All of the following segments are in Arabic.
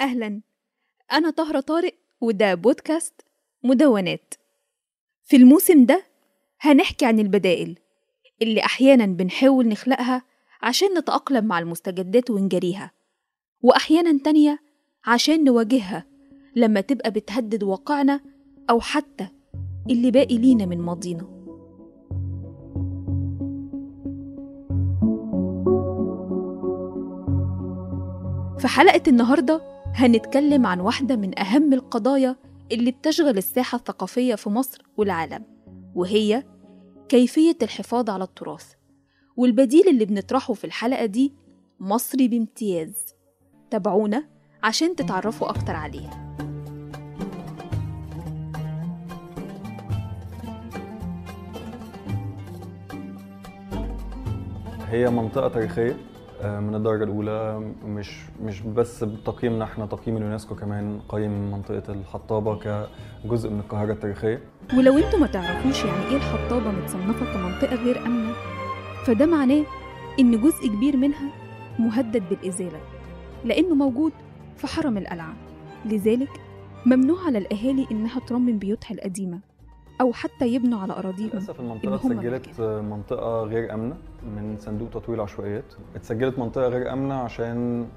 أهلا. أنا طهرة طارق وده بودكاست مدونات. في الموسم ده هنحكي عن البدائل اللي أحيانا بنحاول نخلقها عشان نتأقلم مع المستجدات ونجريها وأحيانا تانية عشان نواجهها لما تبقى بتهدد واقعنا أو حتى اللي باقي لينا من ماضينا. في حلقة النهاردة هنتكلم عن واحدة من أهم القضايا اللي بتشغل الساحة الثقافية في مصر والعالم وهي كيفية الحفاظ على التراث. والبديل اللي بنطرحه في الحلقة دي مصري بامتياز. تابعونا عشان تتعرفوا أكتر عليه. هي منطقة تاريخية؟ من الدرجة الأولى مش مش بس بتقييمنا إحنا تقييم اليونسكو كمان قيم منطقة الحطابة كجزء من القاهرة التاريخية. ولو أنتوا ما تعرفوش يعني إيه الحطابة متصنفة كمنطقة غير آمنة فده معناه إن جزء كبير منها مهدد بالإزالة لأنه موجود في حرم القلعة لذلك ممنوع على الأهالي إنها ترمم بيوتها القديمة أو حتى يبنوا على أراضيهم للأسف المنطقة اللي هم اتسجلت منطقة غير آمنة. من صندوق تطوير العشوائيات اتسجلت منطقة غير آمنة عشان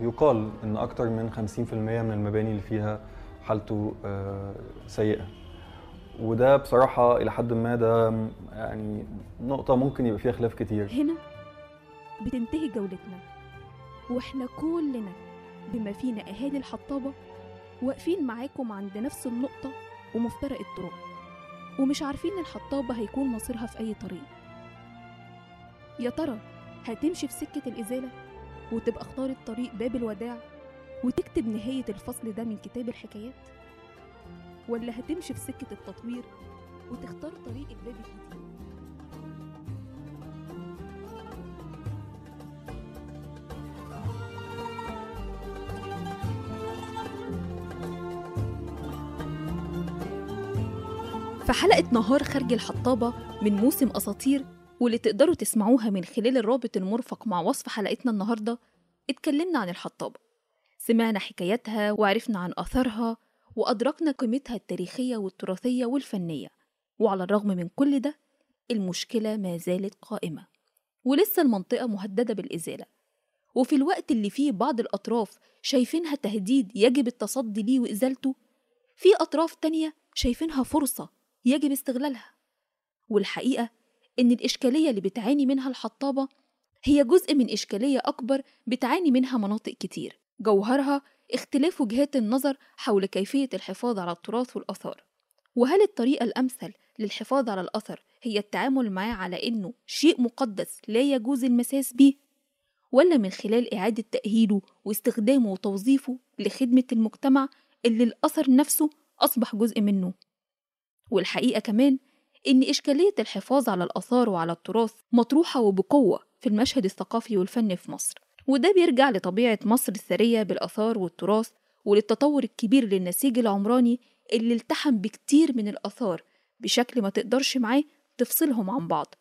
بيقال إن أكتر من 50% من المباني اللي فيها حالته آه، سيئة. وده بصراحة إلى حد ما ده يعني نقطة ممكن يبقى فيها خلاف كتير. هنا بتنتهي جولتنا وإحنا كلنا بما فينا أهالي الحطابة واقفين معاكم عند نفس النقطة ومفترق الطرق ومش عارفين الحطابة هيكون مصيرها في أي طريق. يا ترى هتمشي في سكة الإزالة وتبقى اختارت طريق باب الوداع وتكتب نهاية الفصل ده من كتاب الحكايات؟ ولا هتمشي في سكة التطوير وتختار طريق الباب الجديد؟ في حلقة نهار خارج الحطابة من موسم أساطير واللي تقدروا تسمعوها من خلال الرابط المرفق مع وصف حلقتنا النهاردة اتكلمنا عن الحطابة سمعنا حكاياتها وعرفنا عن أثرها وأدركنا قيمتها التاريخية والتراثية والفنية. وعلى الرغم من كل ده المشكلة ما زالت قائمة. ولسه المنطقة مهددة بالإزالة. وفي الوقت اللي فيه بعض الأطراف شايفينها تهديد يجب التصدي ليه وإزالته في أطراف تانية شايفينها فرصة يجب استغلالها. والحقيقة إن الإشكالية اللي بتعاني منها الحطابة هي جزء من إشكالية أكبر بتعاني منها مناطق كتير. جوهرها اختلاف وجهات النظر حول كيفية الحفاظ على التراث والآثار. وهل الطريقة الأمثل للحفاظ على الأثر هي التعامل معاه على إنه شيء مقدس لا يجوز المساس به؟ ولا من خلال إعادة تأهيله واستخدامه وتوظيفه لخدمة المجتمع اللي الأثر نفسه أصبح جزء منه؟ والحقيقة كمان إن إشكالية الحفاظ على الآثار وعلى التراث مطروحة وبقوة في المشهد الثقافي والفني في مصر وده بيرجع لطبيعة مصر الثرية بالآثار والتراث وللتطور الكبير للنسيج العمراني اللي التحم بكتير من الآثار بشكل ما تقدرش معاه تفصلهم عن بعض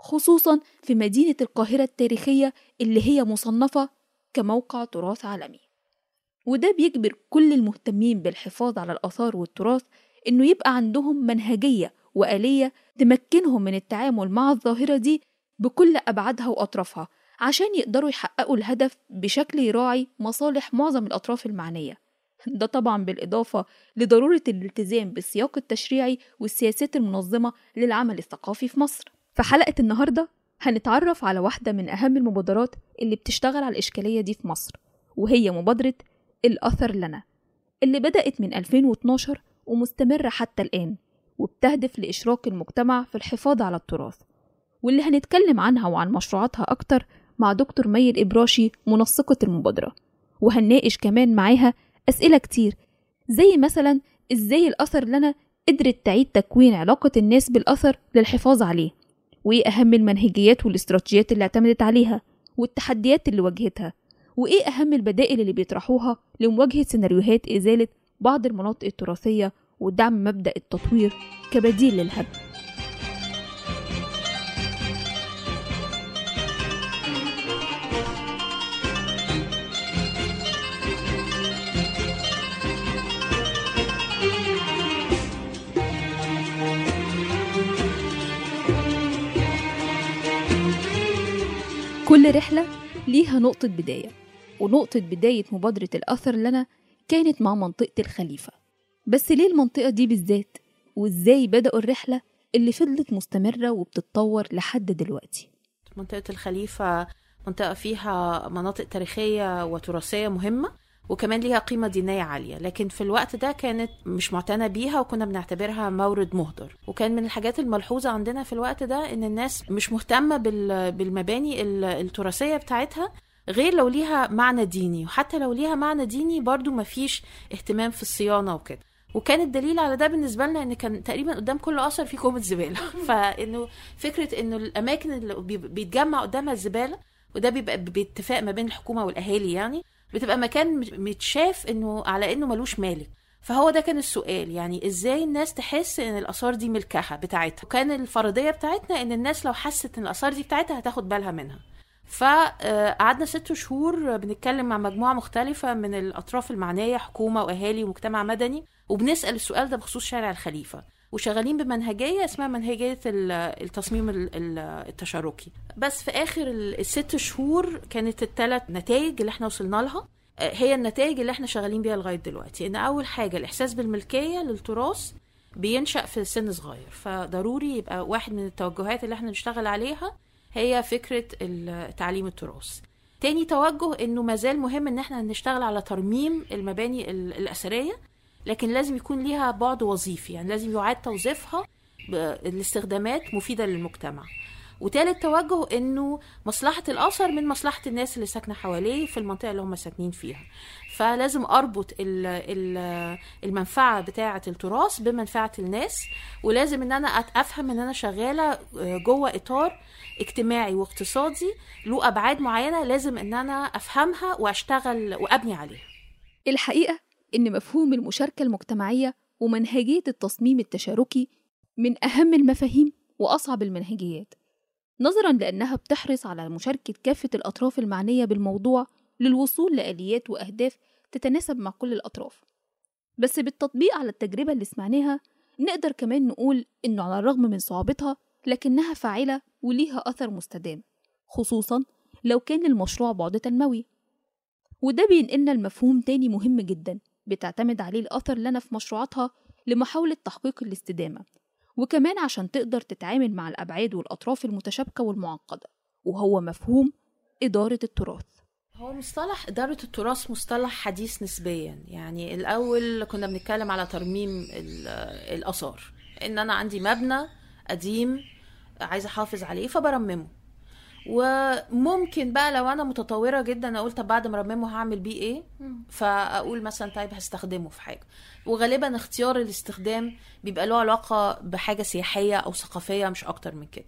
خصوصا في مدينة القاهرة التاريخية اللي هي مصنفة كموقع تراث عالمي. وده بيجبر كل المهتمين بالحفاظ على الآثار والتراث إنه يبقى عندهم منهجية وآلية تمكنهم من التعامل مع الظاهرة دي بكل أبعادها وأطرافها عشان يقدروا يحققوا الهدف بشكل يراعي مصالح معظم الأطراف المعنية. ده طبعا بالإضافة لضرورة الالتزام بالسياق التشريعي والسياسات المنظمة للعمل الثقافي في مصر. في حلقة النهاردة هنتعرف على واحدة من أهم المبادرات اللي بتشتغل على الإشكالية دي في مصر وهي مبادرة الأثر لنا اللي بدأت من 2012 ومستمرة حتى الآن وبتهدف لإشراك المجتمع في الحفاظ على التراث. واللي هنتكلم عنها وعن مشروعاتها أكتر مع دكتور مي الإبراشي منسقة المبادرة. وهنناقش كمان معاها أسئلة كتير زي مثلا إزاي الأثر لنا قدرت تعيد تكوين علاقة الناس بالأثر للحفاظ عليه وإيه أهم المنهجيات والاستراتيجيات اللي اعتمدت عليها والتحديات اللي واجهتها وإيه أهم البدائل اللي بيطرحوها لمواجهة سيناريوهات إزالة بعض المناطق التراثية ودعم مبدأ التطوير كبديل للهب كل رحلة ليها نقطة بداية ونقطة بداية مبادرة الأثر لنا كانت مع منطقة الخليفة. بس ليه المنطقة دي بالذات؟ وإزاي بدأوا الرحلة اللي فضلت مستمرة وبتتطور لحد دلوقتي؟ منطقة الخليفة منطقة فيها مناطق تاريخية وتراثية مهمة وكمان ليها قيمة دينية عالية لكن في الوقت ده كانت مش معتنى بيها وكنا بنعتبرها مورد مهدر وكان من الحاجات الملحوظة عندنا في الوقت ده إن الناس مش مهتمة بال- بالمباني ال- التراثية بتاعتها غير لو ليها معنى ديني وحتى لو ليها معنى ديني برضو مفيش اهتمام في الصيانة وكده وكان الدليل على ده بالنسبة لنا إن كان تقريبا قدام كل اثر في كومة زبالة. فإنه فكرة إنه الأماكن اللي بي- بيتجمع قدامها الزبالة وده بيبقى باتفاق ما بين الحكومة والأهالي يعني بتبقى مكان متشاف إنه على إنه ملوش مالك. فهو ده كان السؤال يعني إزاي الناس تحس إن الآثار دي ملكها بتاعتها؟ وكان الفرضية بتاعتنا إن الناس لو حست إن الآثار دي بتاعتها هتاخد بالها منها. فقعدنا ست شهور بنتكلم مع مجموعة مختلفة من الأطراف المعنية حكومة وأهالي ومجتمع مدني وبنسأل السؤال ده بخصوص شارع الخليفة. وشغالين بمنهجية اسمها منهجية ال- التصميم ال- ال- التشاركي. بس في آخر ال- الست شهور كانت الثلاث نتائج اللي إحنا وصلنا لها. هي النتائج اللي إحنا شغالين بيها لغاية دلوقتي. إن أول حاجة الإحساس بالملكية للتراث بينشأ في سن صغير. فضروري يبقى واحد من التوجهات اللي إحنا نشتغل عليها هي فكرة ال- تعليم التراث. تاني توجه إنه مازال مهم إن إحنا نشتغل على ترميم المباني ال- الأثرية لكن لازم يكون ليها بعد وظيفي يعني لازم يعاد توظيفها لاستخدامات مفيدة للمجتمع. وتالت توجه إنه مصلحة الأثر من مصلحة الناس اللي ساكنة حواليه في المنطقة اللي هم ساكنين فيها. فلازم أربط ال ال المنفعة بتاعة التراث بمنفعة الناس ولازم إن أنا أفهم إن أنا شغالة جوه إطار اجتماعي واقتصادي له أبعاد معينة لازم إن أنا أفهمها وأشتغل وأبني عليها. الحقيقة إن مفهوم المشاركة المجتمعية ومنهجية التصميم التشاركي من أهم المفاهيم وأصعب المنهجيات نظرا لأنها بتحرص على مشاركة كافة الأطراف المعنية بالموضوع للوصول لآليات وأهداف تتناسب مع كل الأطراف. بس بالتطبيق على التجربة اللي سمعناها نقدر كمان نقول إنه على الرغم من صعوبتها لكنها فاعلة وليها أثر مستدام خصوصا لو كان المشروع بعد تنموي. وده بينقلنا لمفهوم تاني مهم جدا بتعتمد عليه الأثر لنا في مشروعاتها لمحاولة تحقيق الاستدامة وكمان عشان تقدر تتعامل مع الأبعاد والأطراف المتشابكة والمعقدة وهو مفهوم إدارة التراث. هو مصطلح إدارة التراث مصطلح حديث نسبيا. يعني الأول كنا بنتكلم على ترميم ال- الآثار. إن أنا عندي مبنى قديم عايزة أحافظ عليه فبرممه. وممكن بقى لو أنا متطورة جدا أقول طب بعد ما ارممه هعمل بيه إيه؟ فأقول مثلا طيب هستخدمه في حاجة. وغالبا اختيار الاستخدام بيبقى له علاقة بحاجة سياحية أو ثقافية مش أكتر من كده.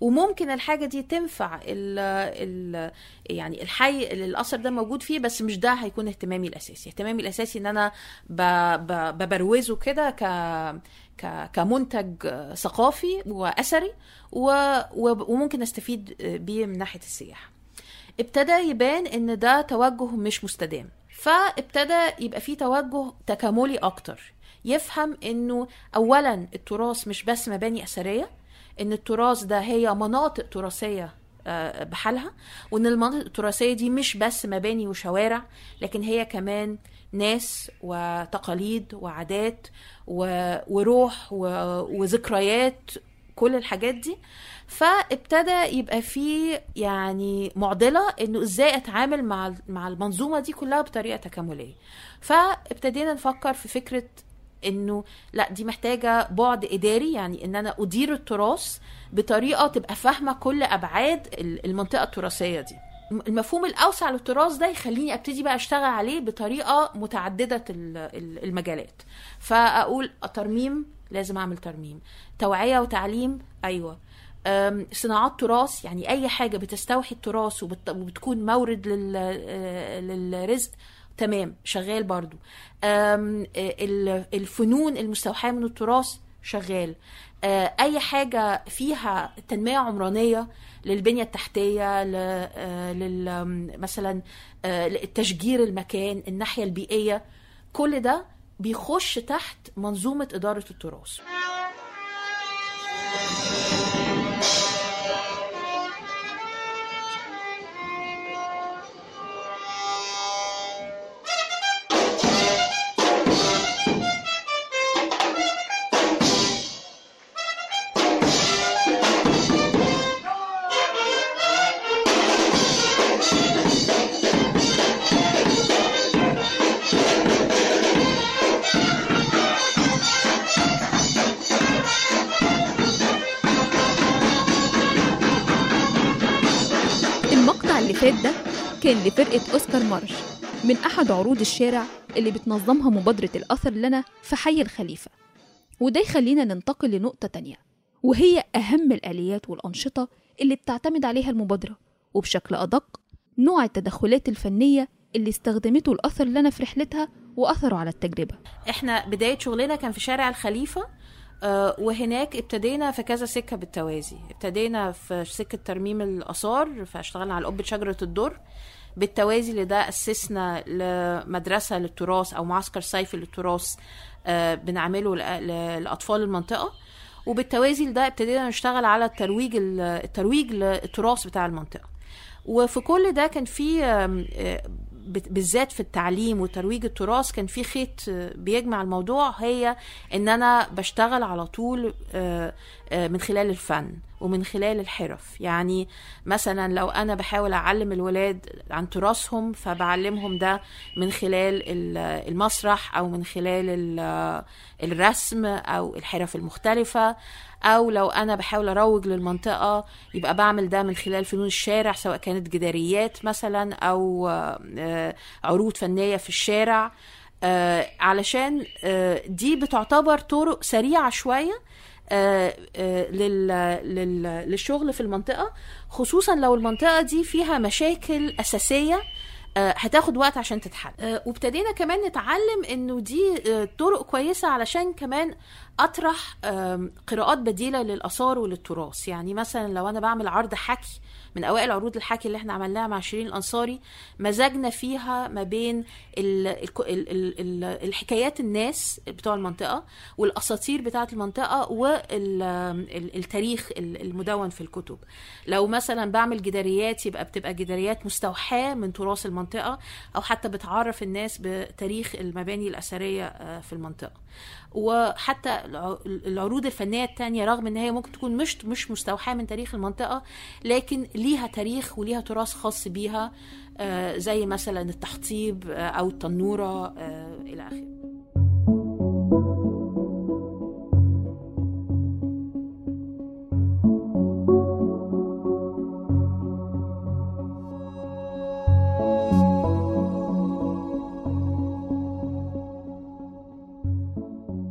وممكن الحاجة دي تنفع ال ال يعني الحي اللي الاثر ده موجود فيه بس مش ده هيكون اهتمامي الأساسي. اهتمامي الأساسي إن أنا ببروزه كده ك- كمنتج ثقافي وأثري وممكن أستفيد بيه من ناحية السياحة. ابتدى يبان إن ده توجه مش مستدام. فابتدى يبقى فيه توجه تكاملي أكتر. يفهم إنه اولا التراث مش بس مباني أثرية إن التراث ده هي مناطق تراثية بحالها وإن المناطق التراثية دي مش بس مباني وشوارع لكن هي كمان ناس وتقاليد وعادات وروح وذكريات كل الحاجات دي. فابتدى يبقى في يعني معضلة إنه إزاي أتعامل مع مع المنظومة دي كلها بطريقة تكاملية. فابتدينا نفكر في فكرة إنه لا دي محتاجة بعد إداري يعني إن أنا أدير التراث بطريقة تبقى فاهمة كل أبعاد ال- المنطقة التراثية دي. المفهوم الأوسع للتراث ده يخليني أبتدي بقى أشتغل عليه بطريقة متعددة ال- ال- المجالات. فأقول ترميم لازم أعمل ترميم. توعية وتعليم أيوه. صناعات تراث يعني أي حاجة بتستوحي التراث وبت- وبتكون مورد آه، للرزق تمام شغال برضو. الفنون المستوحاة من التراث شغال. أي حاجة فيها تنمية عمرانية للبنية التحتية لل مثلا التشجير المكان الناحية البيئية كل ده بيخش تحت منظومة إدارة التراث. كان لفرقة أوسكار مارش من أحد عروض الشارع اللي بتنظمها مبادرة الأثر لنا في حي الخليفة. وده يخلينا ننتقل لنقطة تانية وهي أهم الآليات والأنشطة اللي بتعتمد عليها المبادرة وبشكل أدق نوع التدخلات الفنية اللي استخدمته الأثر لنا في رحلتها وأثره على التجربة. إحنا بداية شغلنا كان في شارع الخليفة آه، وهناك ابتدينا في كذا سكة بالتوازي. ابتدينا في سكة ترميم الآثار فاشتغلنا على قبة شجرة الدر. بالتوازي لده أسسنا لمدرسة للتراث أو معسكر صيفي للتراث آه، بنعمله لأ- لاطفال المنطقة. وبالتوازي لده ابتدينا نشتغل على الترويج ال- الترويج للتراث بتاع المنطقة. وفي كل ده كان في آه، بالذات في التعليم وترويج التراث كان في خيط آه، بيجمع الموضوع هي إن أنا بشتغل على طول آه، آه، من خلال الفن. ومن خلال الحرف. يعني مثلا لو أنا بحاول أعلم الولاد عن تراثهم فبعلمهم ده من خلال ال- المسرح أو من خلال ال- الرسم أو الحرف المختلفة. أو لو أنا بحاول أروج للمنطقة يبقى بعمل ده من خلال فنون الشارع سواء كانت جداريات مثلا أو آه، عروض فنية في الشارع. آه، علشان آه، دي بتعتبر طرق سريعة شوية للشغل في المنطقة. خصوصا لو المنطقة دي فيها مشاكل أساسية آه، هتاخد وقت عشان تتحل. آه، وابتدينا كمان نتعلم إنه دي آه، طرق كويسة علشان كمان أطرح قراءات بديلة للآثار وللتراث. يعني مثلا لو أنا بعمل عرض حكي من أوائل عروض الحكي اللي إحنا عملناها مع شيرين الأنصاري مزجنا فيها ما بين ال ال ال ال ال الحكايات الناس بتوع المنطقة والأساطير بتاعة المنطقة والتاريخ المدون في الكتب. لو مثلا بعمل جداريات يبقى بتبقى جداريات مستوحاة من تراث المنطقة أو حتى بتعرف الناس بتاريخ المباني الأثرية آه، في المنطقة. وحتى العروض الفنية التانية رغم إن هي ممكن تكون مش مش مستوحاة من تاريخ المنطقة لكن ليها تاريخ وليها تراث خاص بيها آه، زي مثلا التحطيب آه، أو التنورة آه، إلى آخره.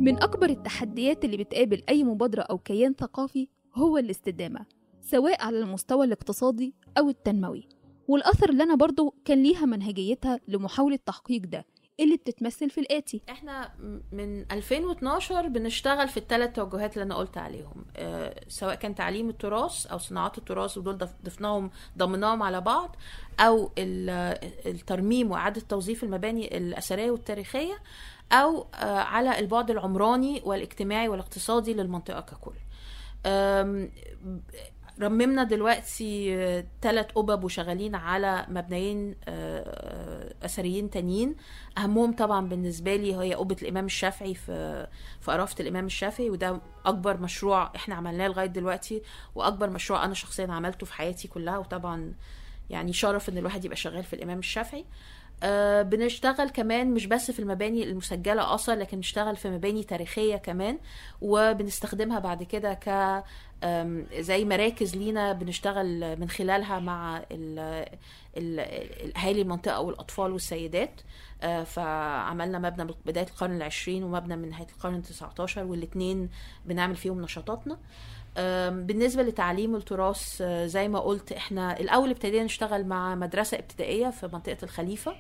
من أكبر التحديات اللي بتقابل أي مبادرة أو كيان ثقافي هو الاستدامة سواء على المستوى الاقتصادي أو التنموي. والأثر لنا برضو كان ليها منهجيتها لمحاولة تحقيق ده اللي بتتمثل في الآتي. إحنا من 2012 بنشتغل في الثلاث توجهات اللي أنا قلت عليهم. آه سواء كان تعليم التراث أو صناعات التراث ودول ضف- ضفناهم ضمناهم على بعض ال- الترميم وإعادة توظيف المباني الأثرية والتاريخية. أو آه على البعد العمراني والاجتماعي والاقتصادي للمنطقة ككل. رممنا دلوقتي ثلاث قبب وشغالين على مبنيين آه، أثريين تانيين. أهمهم طبعا بالنسبة لي هي قبه الإمام الشافعي في في قرافة الإمام الشافعي وده أكبر مشروع إحنا عملناه لغاية دلوقتي وأكبر مشروع أنا شخصيا عملته في حياتي كلها. وطبعا يعني شرف إن الواحد يبقى شغال في الإمام الشافعي. آه، بنشتغل كمان مش بس في المباني المسجلة أثر لكن بنشتغل في مباني تاريخية كمان وبنستخدمها بعد كده ك زي مراكز لينا بنشتغل من خلالها مع ال- ال- الأهالي المنطقة والأطفال والسيدات. آه، فعملنا مبنى من بداية القرن العشرين ومبنى من نهاية القرن التسعتاشر والاتنين بنعمل فيهم نشاطاتنا. بالنسبة لتعليم التراث آه، زي ما قلت إحنا الأول ابتدينا نشتغل مع مدرسة ابتدائية في منطقة الخليفة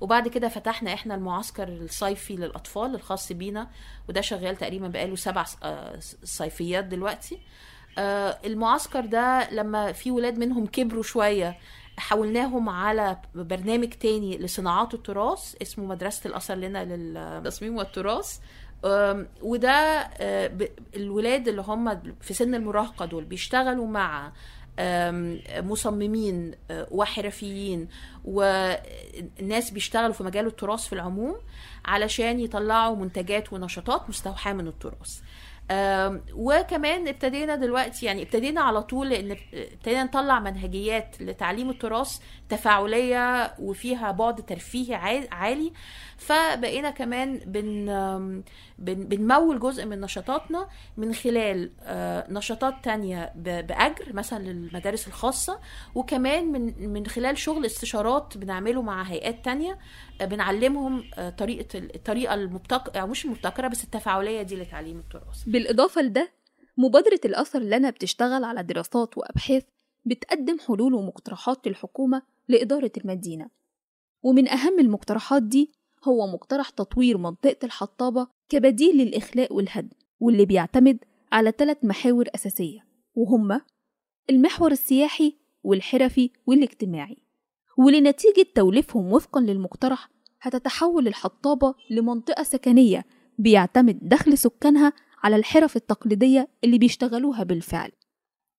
وبعد كده فتحنا إحنا المعسكر الصيفي للأطفال الخاص بينا وده شغال تقريبا بقاله سبع آه، صيفيات دلوقتي. آه، المعسكر ده لما في ولاد منهم كبروا شوية حولناهم على برنامج تاني لصناعات التراث اسمه مدرسة الأثر لنا للتصميم والتراث. وده ب- الولاد اللي هم في سن المراهقة دول بيشتغلوا مع مصممين آه، وحرفيين وناس بيشتغلوا في مجال التراث في العموم علشان يطلعوا منتجات ونشاطات مستوحاة من التراث. وكمان ابتدينا دلوقتي يعني ابتدينا على طول لأن ابتدينا نطلع منهجيات لتعليم التراث تفاعلية وفيها بعد ترفيهي عال- عالي. فبقينا كمان بن بنمول جزء من نشاطاتنا من خلال آه، نشاطات تانية ب- بأجر مثلا للمدارس الخاصة وكمان من من خلال شغل استشارات بنعمله مع هيئات تانية آه، بنعلمهم آه، طريقة ال- الطريقة المبتكرة يعني مش المبتكرة بس التفاعلية دي لتعليم التراث. بالإضافة لده مبادرة الأثر لنا بتشتغل على دراسات وأبحاث بتقدم حلول ومقترحات للحكومة لإدارة المدينة. ومن أهم المقترحات دي هو مقترح تطوير منطقة الحطابة كبديل للإخلاء والهدم واللي بيعتمد على ثلاث محاور أساسية وهما المحور السياحي والحرفي والاجتماعي. ولنتيجة توليفهم وفقا للمقترح هتتحول الحطابة لمنطقة سكنية بيعتمد دخل سكانها على الحرف التقليدية اللي بيشتغلوها بالفعل.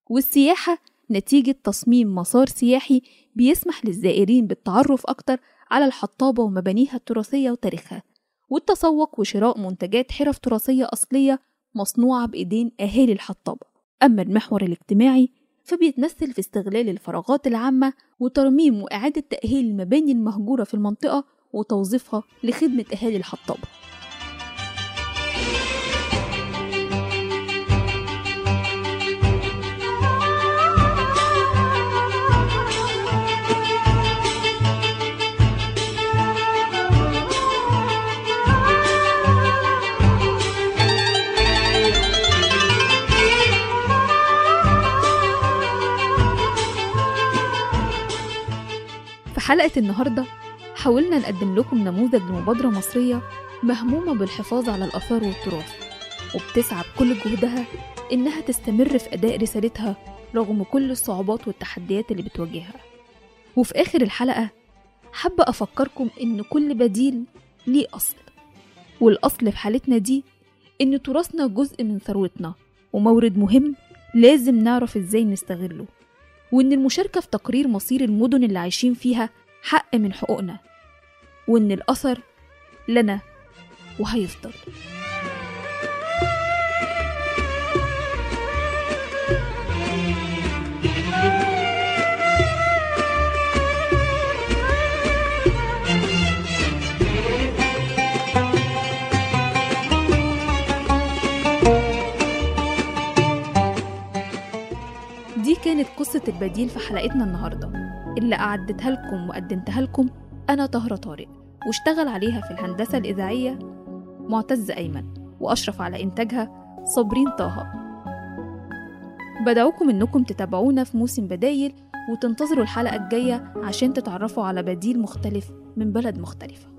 والسياحة نتيجة تصميم مسار سياحي بيسمح للزائرين بالتعرف أكتر على الحطابة ومبانيها التراثية وتاريخها والتسوق وشراء منتجات حرف تراثية أصلية مصنوعة بإيدين أهالي الحطابة. أما المحور الاجتماعي فبيتمثل في استغلال الفراغات العامة وترميم وإعادة تأهيل المباني المهجورة في المنطقة وتوظيفها لخدمة أهالي الحطابة. حلقة النهاردة. حاولنا نقدم لكم نموذج لمبادرة مصرية مهمومة بالحفاظ على الآثار والتراث وبتسعى بكل جهدها إنها تستمر في أداء رسالتها رغم كل الصعوبات والتحديات اللي بتواجهها. وفي آخر الحلقة حابة أفكركم إن كل بديل ليه أصل. والأصل في حالتنا دي إن تراثنا جزء من ثروتنا ومورد مهم لازم نعرف إزاي نستغله. وإن المشاركة في تقرير مصير المدن اللي عايشين فيها حق من حقوقنا وإن الأثر لنا وهيفضل. كانت قصة البديل في حلقتنا النهاردة. اللي أعدتها لكم وقدمتها لكم أنا طهرة طارق واشتغل عليها في الهندسة الإذاعية معتز أيمن وأشرف على إنتاجها صابرين طه. بدعوكم إنكم تتابعونا في موسم بدايل وتنتظروا الحلقة الجاية عشان تتعرفوا على بديل مختلف من بلد مختلفة.